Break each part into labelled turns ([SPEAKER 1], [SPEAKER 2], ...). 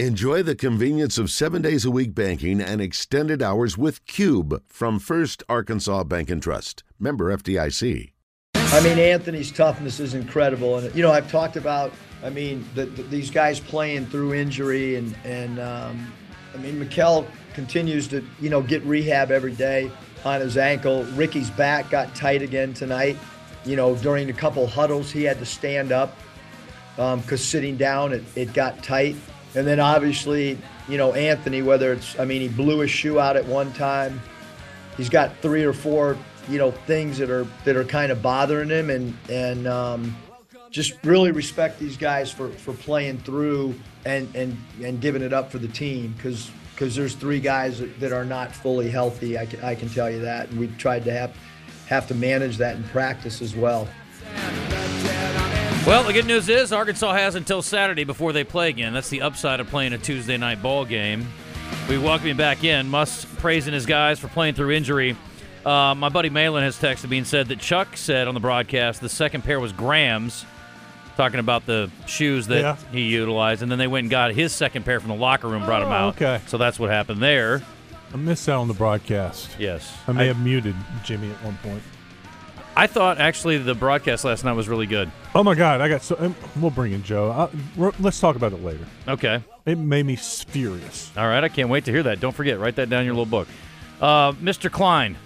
[SPEAKER 1] Enjoy the convenience of seven days a week banking and extended hours with Cube from First Arkansas Bank and Trust. Member FDIC.
[SPEAKER 2] I mean, Anthony's toughness is incredible, and you know, I've talked about. I mean, the, the, these guys playing through injury, and and um, I mean, Makhel continues to you know get rehab every day on his ankle. Ricky's back got tight again tonight. You know, during a couple huddles, he had to stand up because um, sitting down, it, it got tight. And then obviously, you know, Anthony, whether it's, I mean, he blew his shoe out at one time. He's got three or four, you know, things that are that are kind of bothering him, and and um, just really respect these guys for for playing through and and and giving it up for the team because because there's three guys that, are not fully healthy. I can, I can tell you that, and we've tried to have have to manage that in practice as well.
[SPEAKER 3] Well, the good news is Arkansas has until Saturday before they play again. That's the upside of playing a Tuesday night ball game. We welcome you back in. Muss praising his guys for playing through injury. Uh, my buddy Malin has texted me and said that Chuck said on the broadcast the second pair was Graham's, talking about the shoes that
[SPEAKER 4] Yeah.
[SPEAKER 3] he utilized, and then they went and got his second pair from the locker room, brought them
[SPEAKER 4] Oh,
[SPEAKER 3] out.
[SPEAKER 4] okay.
[SPEAKER 3] So that's what happened there.
[SPEAKER 4] I missed out on the broadcast.
[SPEAKER 3] Yes.
[SPEAKER 4] I may
[SPEAKER 3] I-
[SPEAKER 4] have muted Jimmy at one point.
[SPEAKER 3] I thought actually the broadcast last night was really good.
[SPEAKER 4] Oh my God! I got so. um, We'll bring in Joe. I, we're- let's talk about it later.
[SPEAKER 3] Okay.
[SPEAKER 4] It made me furious.
[SPEAKER 3] All right, I can't wait to hear that. Don't forget, write that down in your little book. Uh, Mr. Kleine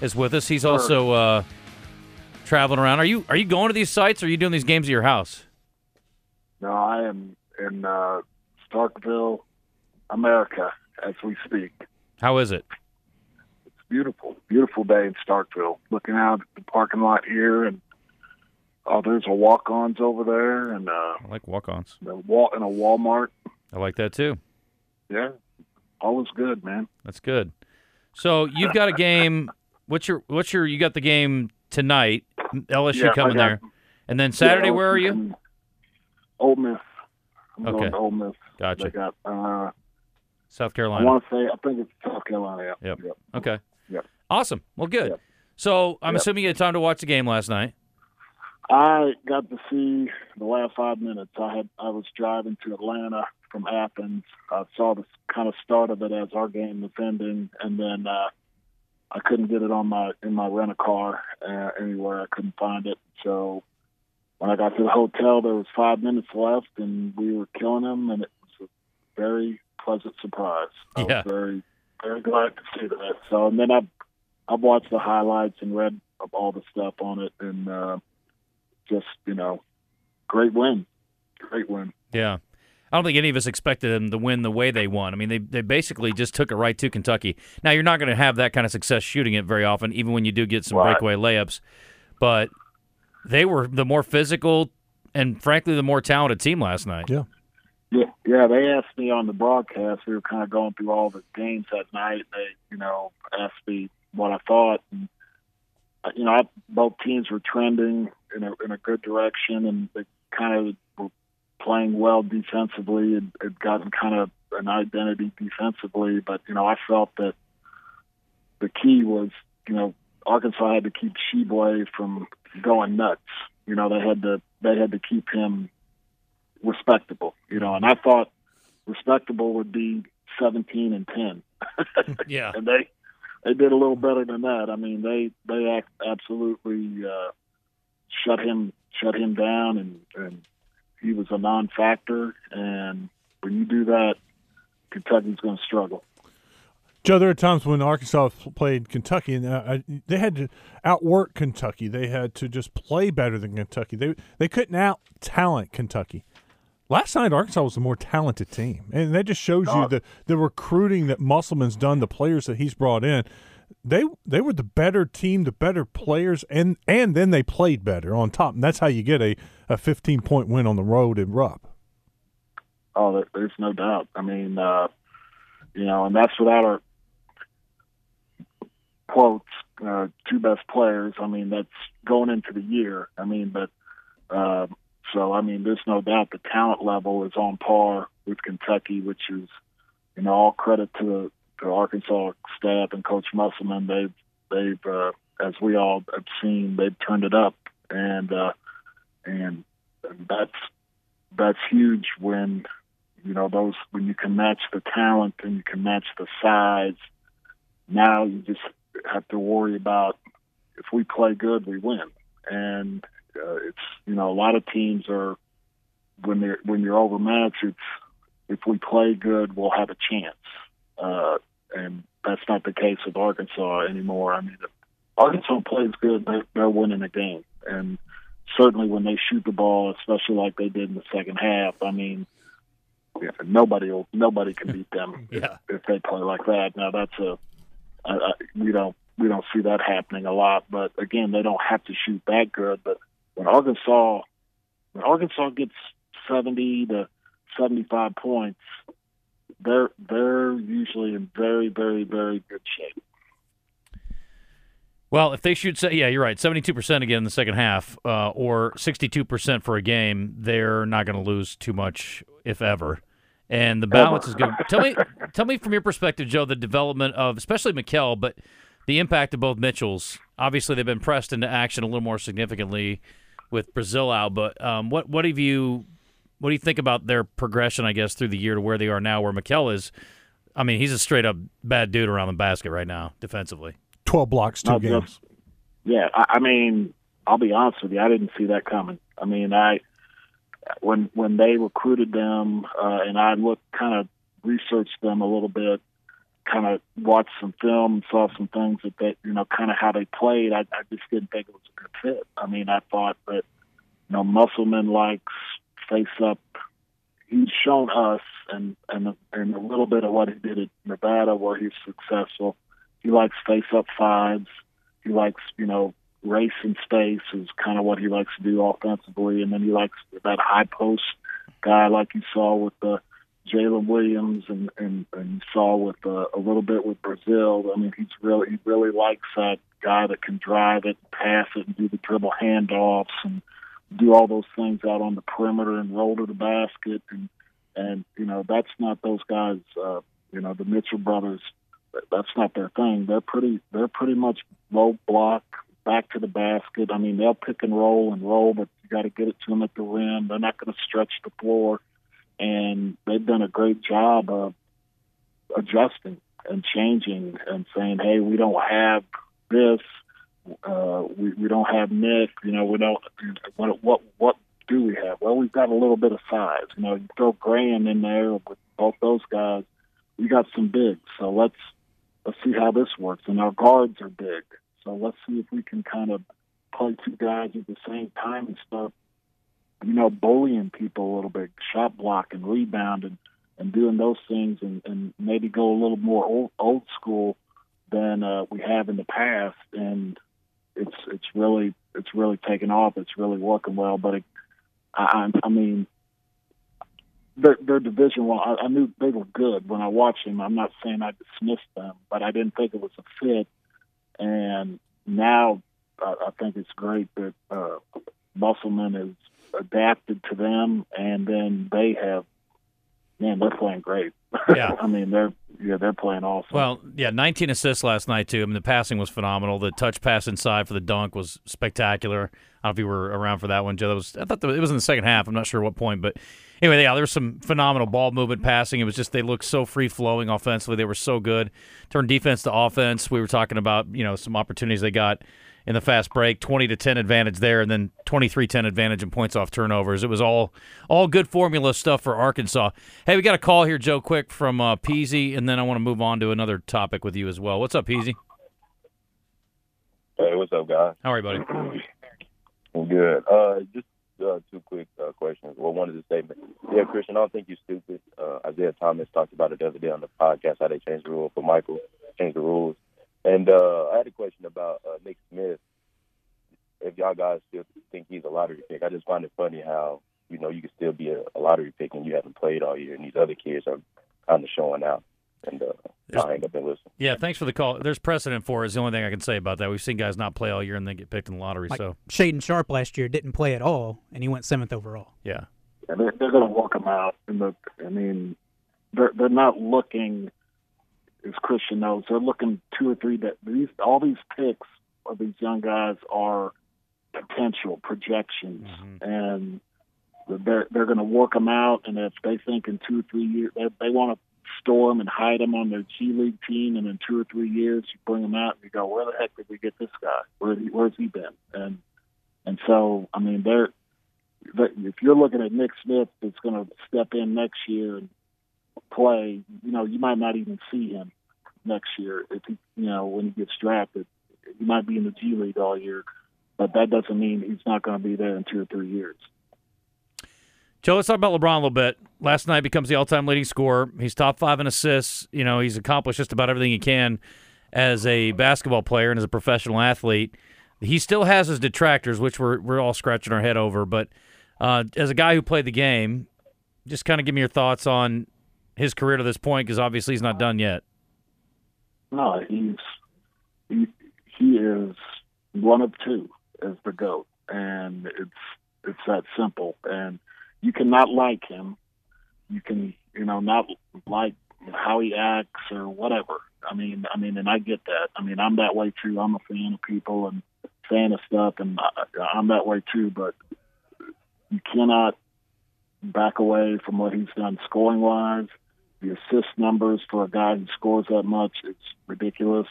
[SPEAKER 3] is with us. He's also uh, traveling around. Are you are you going to these sites? or Are you doing these games at your house?
[SPEAKER 5] No, I am in uh, Starkville, America, as we speak.
[SPEAKER 3] How is it?
[SPEAKER 5] Beautiful, beautiful day in Starkville. Looking out at the parking lot here, and oh, there's a walk-ons over there, and uh,
[SPEAKER 3] I like walk-ons.
[SPEAKER 5] the wall and a Walmart.
[SPEAKER 3] I like that too.
[SPEAKER 5] Yeah, always good, man.
[SPEAKER 3] That's good. So you've got a game. What's your what's your? You got the game tonight. LSU
[SPEAKER 5] Yes, I
[SPEAKER 3] coming
[SPEAKER 5] got-
[SPEAKER 3] there, and then Saturday.
[SPEAKER 5] Yeah,
[SPEAKER 3] where are you?
[SPEAKER 5] Ole Miss. I'm
[SPEAKER 3] Okay.
[SPEAKER 5] Ole Miss.
[SPEAKER 3] Gotcha.
[SPEAKER 5] They got. Uh,
[SPEAKER 3] South Carolina.
[SPEAKER 5] I want to say. I think it's South Carolina.
[SPEAKER 3] Yep.
[SPEAKER 5] Yep.
[SPEAKER 3] Okay.
[SPEAKER 5] Yep.
[SPEAKER 3] Awesome. Well, good.
[SPEAKER 5] Yep.
[SPEAKER 3] So I'm
[SPEAKER 5] Yep.
[SPEAKER 3] assuming you had time to watch the game last night.
[SPEAKER 5] I got to see the last five minutes. I had I was driving to Atlanta from Athens. I saw the kind of start of it as our game was ending, and then uh, I couldn't get it on my in my rental car uh, anywhere. I couldn't find it. So when I got to the hotel, there was five minutes left, and we were killing them, and it was a very pleasant surprise. I
[SPEAKER 3] Yeah.
[SPEAKER 5] very very glad to see that. So and then I've I've watched the highlights and read all the stuff on it, and. Uh, just you know, great win, great win.
[SPEAKER 3] Yeah. I don't think any of us expected them to win the way they won. I mean, they they basically just took it right to Kentucky. Now you're not going to have that kind of success shooting it very often, even when you do get some
[SPEAKER 5] Right.
[SPEAKER 3] breakaway layups. But they were the more physical and frankly the more talented team last night.
[SPEAKER 4] Yeah.
[SPEAKER 5] Yeah, yeah. They asked me on the broadcast. We were kind of going through all the games that night. They, you know, asked me what I thought, and uh, you know, I, both teams were trending in a in a good direction, and they kind of were playing well defensively. and had gotten kind of an identity defensively, but you know, I felt that the key was, you know, Arkansas had to keep Tshiebwe from going nuts. You know, they had to they had to keep him respectable. You know, and I thought respectable would be seventeen and ten,
[SPEAKER 3] Yeah.
[SPEAKER 5] and they they did a little better than that. I mean, they they act, absolutely uh, shut him shut him down, and and he was a non-factor. And when you do that, Kentucky's going to struggle.
[SPEAKER 4] Joe, there are times when Arkansas played Kentucky, and uh, they had to outwork Kentucky. They had to just play better than Kentucky. They they couldn't out talent Kentucky. Last night, Arkansas was the more talented team, and that just shows you the the recruiting that Musselman's done, the players that he's brought in. They they were the better team, the better players, and and then they played better on top, and that's how you get a, a fifteen point win on the road in Rupp.
[SPEAKER 5] Oh, there's no doubt. I mean, uh, you know, and that's without our quotes uh, two best players. I mean, that's going into the year. I mean, but uh, so I mean, there's no doubt the talent level is on par with Kentucky, which is you know all credit to the Arkansas staff and Coach Musselman. They've they've uh, as we all have seen, they've turned it up, and uh, and that's that's huge when you know, those when you can match the talent and you can match the size, now you just have to worry about if we play good, we win. And uh, it's you know a lot of teams are when they're when you're overmatched, it's if we play good, we'll have a chance. Uh, and that's not the case with Arkansas anymore. I mean, if Arkansas plays good, they're, they're winning the game. And certainly when they shoot the ball, especially like they did in the second half, I mean, yeah, nobody will, nobody can beat them
[SPEAKER 3] Yeah.
[SPEAKER 5] if, if they play like that. Now that's a I, I, we don't we don't see that happening a lot, but again, they don't have to shoot that good. But when Arkansas when Arkansas gets seventy to seventy five points, they're they're usually in very very very good shape.
[SPEAKER 3] Well, if they shoot, say, yeah, you're right, 72% again in the second half, uh, or 62% for a game, they're not going to lose too much, if ever. And the balance is good. tell me, tell me from your perspective, Joe, the development of especially Makhel, but the impact of both Mitchells. Obviously, they've been pressed into action a little more significantly with Brazile out. But um, what what have you what do you think about their progression? I guess through the year to where they are now, where Makhel is. I mean, he's a straight up bad dude around the basket right now, defensively.
[SPEAKER 4] 12 blocks, two
[SPEAKER 5] Not
[SPEAKER 4] games.
[SPEAKER 5] Yeah, I, I mean, I'll be honest with you, I didn't see that coming. I mean, I when when they recruited them, uh, and I looked kind of researched them a little bit, kind of watched some film, saw some things that they, you know, kind of how they played. I, I just didn't think it was a good fit. I mean, I thought that you know, Musselman likes face up. He's shown us, and and and a little bit of what he did at Nevada, where he's successful. He likes face up fives. He likes, you know, race in space is kind of what he likes to do offensively, and then he likes that high post guy like you saw with the Jaylin Williams, and and and saw with uh, a little bit with Brazile. I mean, he's really he really likes that guy that can drive it, pass it, and do the dribble handoffs, and do all those things out on the perimeter and roll to the basket, and and you know that's not those guys. Uh, you know, the Mitchell brothers that's not their thing. They're pretty they're pretty much low block, back to the basket. I mean, they'll pick and roll and roll, but you got to get it to them at the rim. They're not going to stretch the floor, and they've done a great job of adjusting and changing and saying, "Hey, we don't have this. Uh, we we don't have Nick. You know, we don't. What what what do we have? Well, we've got a little bit of size. You know, you throw Graham in there with both those guys. We got some bigs. So let's let's see how this works. And our guards are big. So let's see if we can kind of play two guys at the same time and start, you know, bullying people a little bit, shot block and rebound and, and doing those things and, and maybe go a little more old, old school than uh, we have in the past. And it's it's really it's really taken off. It's really working well. But it, I, I mean, their, their division one, I, I knew they were good when I watched them. I'm not saying I dismissed them, but I didn't think it was a fit. And now I, I think it's great that uh, Musselman has adapted to them, and then they have. Man, they're playing great.
[SPEAKER 3] Yeah.
[SPEAKER 5] I mean, they're yeah, they're playing awesome.
[SPEAKER 3] Well, yeah, 19 assists last night too. I mean, the passing was phenomenal. The touch pass inside for the dunk was spectacular. I don't know if you were around for that one, Joe. That was I thought it was in the second half. I'm not sure what point, but anyway, yeah, there was some phenomenal ball movement, passing. It was just they looked so free flowing offensively. They were so good. Turned defense to offense. We were talking about you know some opportunities they got in the fast break, 20 to 10 advantage there, and then 23-10 advantage in points off turnovers. It was all all good formula stuff for Arkansas. Hey, we got a call here, Joe, quick from uh, Peasy, and then I want to move on to another topic with you as well. What's up, Peasy?
[SPEAKER 6] Hey, what's up, guys?
[SPEAKER 3] How are you, buddy?
[SPEAKER 6] I'm good. Uh, just uh, two quick uh, questions. Well, one is a statement. Yeah, Christian, I don't think you're stupid. Uh, Isaiah Thomas talked about it the other day on the podcast how they changed the rule for Michael, changed the rules. And uh, I had a question about uh, Nick Smith. If y'all guys still think he's a lottery pick, I just find it funny how you know you can still be a, a lottery pick and you haven't played all year, and these other kids are kind of showing out. And uh, I'll hang up and listen.
[SPEAKER 3] Yeah, thanks for the call. There's precedent for it. Is the only thing I can say about that. We've seen guys not play all year and then get picked in the lottery.
[SPEAKER 7] Like
[SPEAKER 3] so
[SPEAKER 7] Shaedon Sharpe last year didn't play at all, and he went seventh overall.
[SPEAKER 3] yeah,
[SPEAKER 5] Yeah, they're, they're going to walk him out. And the, I mean, they're they're not looking, as Christian knows, they're looking two or three. That these all these picks of these young guys are potential projections, mm-hmm. and they're they're going to work them out, and if they think in two or three years they, they want to store them and hide them on their G League team, and in two or three years you bring them out and you go, where the heck did we get this guy? Where where's he been? And and so I mean, they're if you're looking at Nick Smith that's going to step in next year and play, you know, you might not even see him next year if he, you know, when he gets drafted. He might be in the G League all year, but that doesn't mean he's not going to be there in two or three years.
[SPEAKER 3] Joe, let's talk about LeBron a little bit. Last night becomes the all-time leading scorer. He's top five in assists. You know, he's accomplished just about everything he can as a basketball player and as a professional athlete. He still has his detractors, which we're we're all scratching our head over. But uh, as a guy who played the game, just kind of give me your thoughts on his career to this point, because obviously he's not done yet.
[SPEAKER 5] No, he's he, he is one of two as the goat, and it's it's that simple. And you cannot like him. You can, you know, not like how he acts or whatever. I mean, I mean, and I get that. I mean, I'm that way too. I'm a fan of people and fan of stuff, and I, I'm that way too. But you cannot back away from what he's done scoring wise. The assist numbers for a guy who scores that much, it's ridiculous.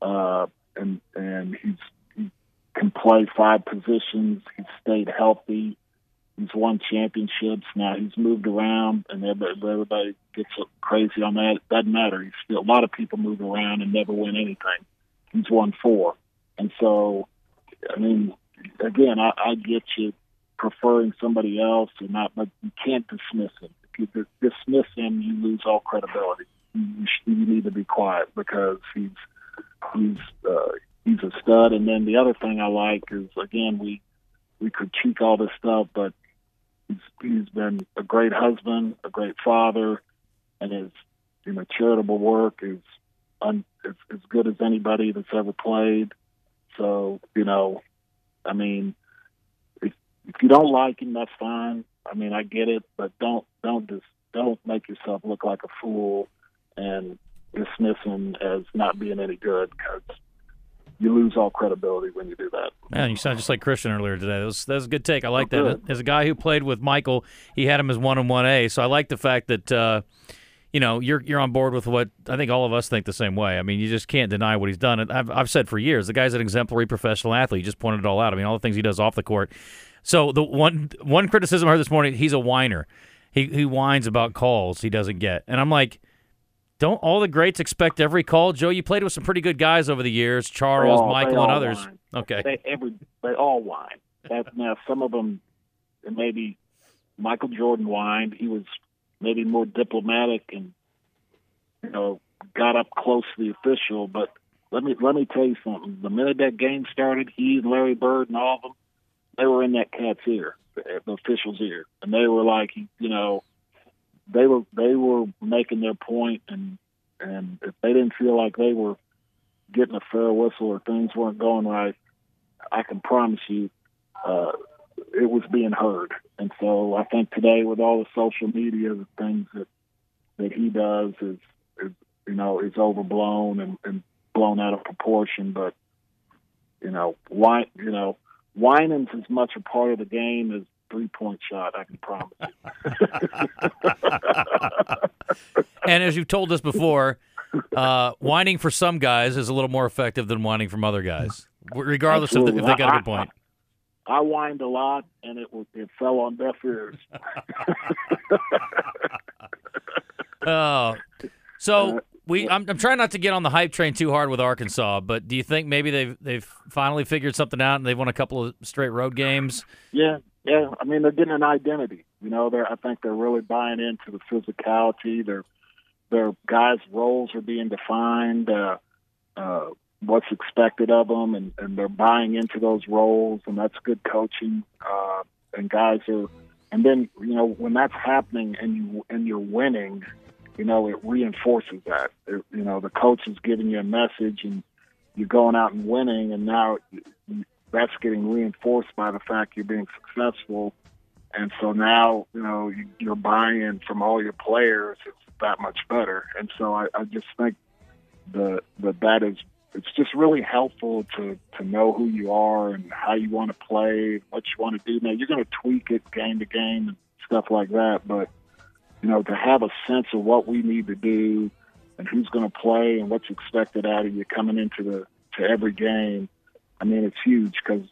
[SPEAKER 5] Uh, and and he's he can play five positions. He's stayed healthy. He's won championships. Now he's moved around, and everybody gets crazy on that. It doesn't matter. He's still, a lot of people move around and never win anything. He's won four, and so I mean, again, I, I get you preferring somebody else or not, but you can't dismiss him. If you dismiss him, you lose all credibility. You, you need to be quiet because he's he's uh, he's a stud. And then the other thing I like is again we we critique all this stuff, but he's he's been a great husband, a great father, and his you know charitable work is un, is as good as anybody that's ever played. So you know, I mean, if you don't like him, that's fine. I mean, I get it, but don't don't just don't make yourself look like a fool and dismiss him as not being any good because you lose all credibility when you do that.
[SPEAKER 3] Man, you sound just like Christian earlier today. That was, that was a good take. I like oh, that. As a guy who played with Michael, he had him as one and one A. So I like the fact that uh, you know you're you're on board with what I think all of us think the same way. I mean, you just can't deny what he's done. And I've I've said for years, the guy's an exemplary professional athlete. He just pointed it all out. I mean, all the things he does off the court. So the one one criticism I heard this morning, he's a whiner. He he whines about calls he doesn't get, and I'm like don't all the greats expect every call? Joe, you played with some pretty good guys over the years, Charles, all, Michael, and others.
[SPEAKER 5] Whine.
[SPEAKER 3] Okay.
[SPEAKER 5] They, every, they all whine. That, now, some of them, maybe Michael Jordan whined. He was maybe more diplomatic and, you know, got up close to the official. But let me let me tell you something. The minute that game started, he and Larry Bird and all of them, they were in that cat's ear, the official's ear, and they were like, you know, they were they were making their point, and and if they didn't feel like they were getting a fair whistle or things weren't going right, I can promise you, uh, it was being heard. And so I think today, with all the social media, the things that that he does is, is you know is overblown and, and blown out of proportion. But you know, why you know, whining's as much a part of the game as three point shot. I can promise
[SPEAKER 3] you. and as you've told us before, uh, whining for some guys is a little more effective than whining from other guys, regardless if, the, if, they got a good point.
[SPEAKER 5] I, I whined a lot, and it was it fell on deaf ears.
[SPEAKER 3] oh, so uh, we I'm, I'm trying not to get on the hype train too hard with Arkansas, but do you think maybe they've they've finally figured something out and they've won a couple of straight road games?
[SPEAKER 5] Yeah, yeah. I mean they're getting an identity. You know, they're I think they're really buying into the physicality. Their their guys' roles are being defined. Uh, uh, what's expected of them, and, and they're buying into those roles, and that's good coaching. Uh, and guys are, and then you know when that's happening and you and you're winning you know, it reinforces that. It, you know, the coach is giving you a message and you're going out and winning, and now that's getting reinforced by the fact you're being successful. And so now, you know, you, your buy-in from all your players is that much better. And so I, I just think the the that is it's just really helpful to to know who you are and how you want to play, what you want to do. Now you're going to tweak it game to game and stuff like that, but you know to have a sense of what we need to do and who's going to play and what's expected out of you coming into the to every game. I mean, it's huge because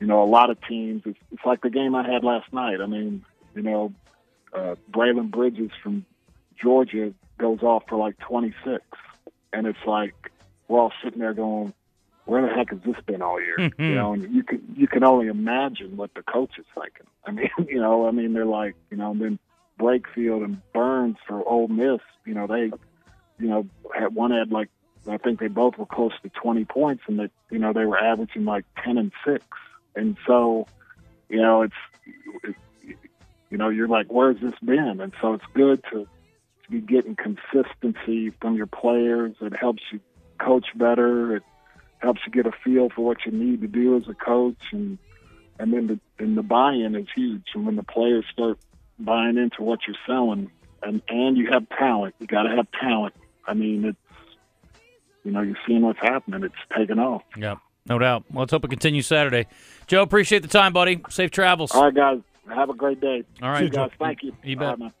[SPEAKER 5] you know a lot of teams. It's, it's like the game I had last night. I mean, you know, uh, Braelen Bridges from Georgia goes off for like 26, and it's like we're all sitting there going, "Where the heck has this been all year?"
[SPEAKER 3] Mm-hmm.
[SPEAKER 5] You know, and you can you can only imagine what the coach is thinking. I mean, you know, I mean they're like, you know, and then Brakefield and Burns for Ole Miss, you know, they, you know, had one had like I think they both were close to 20 points, and that you know they were averaging like 10 and six, and so, you know, it's, it, you know, you're like, where's this been? And so it's good to to be getting consistency from your players. It helps you coach better. It helps you get a feel for what you need to do as a coach, and and then the and the buy-in is huge. And when the players start buying into what you're selling, and and you have talent, you got to have talent. I mean, it's you know you're seeing what's happening. It's taking off.
[SPEAKER 3] Yeah, no doubt. Well, let's hope it continues Saturday. Joe, appreciate the time, buddy. Safe travels.
[SPEAKER 5] All right, guys, have a great day.
[SPEAKER 3] All right,
[SPEAKER 5] You guys, thank you.
[SPEAKER 3] You bet.
[SPEAKER 5] man.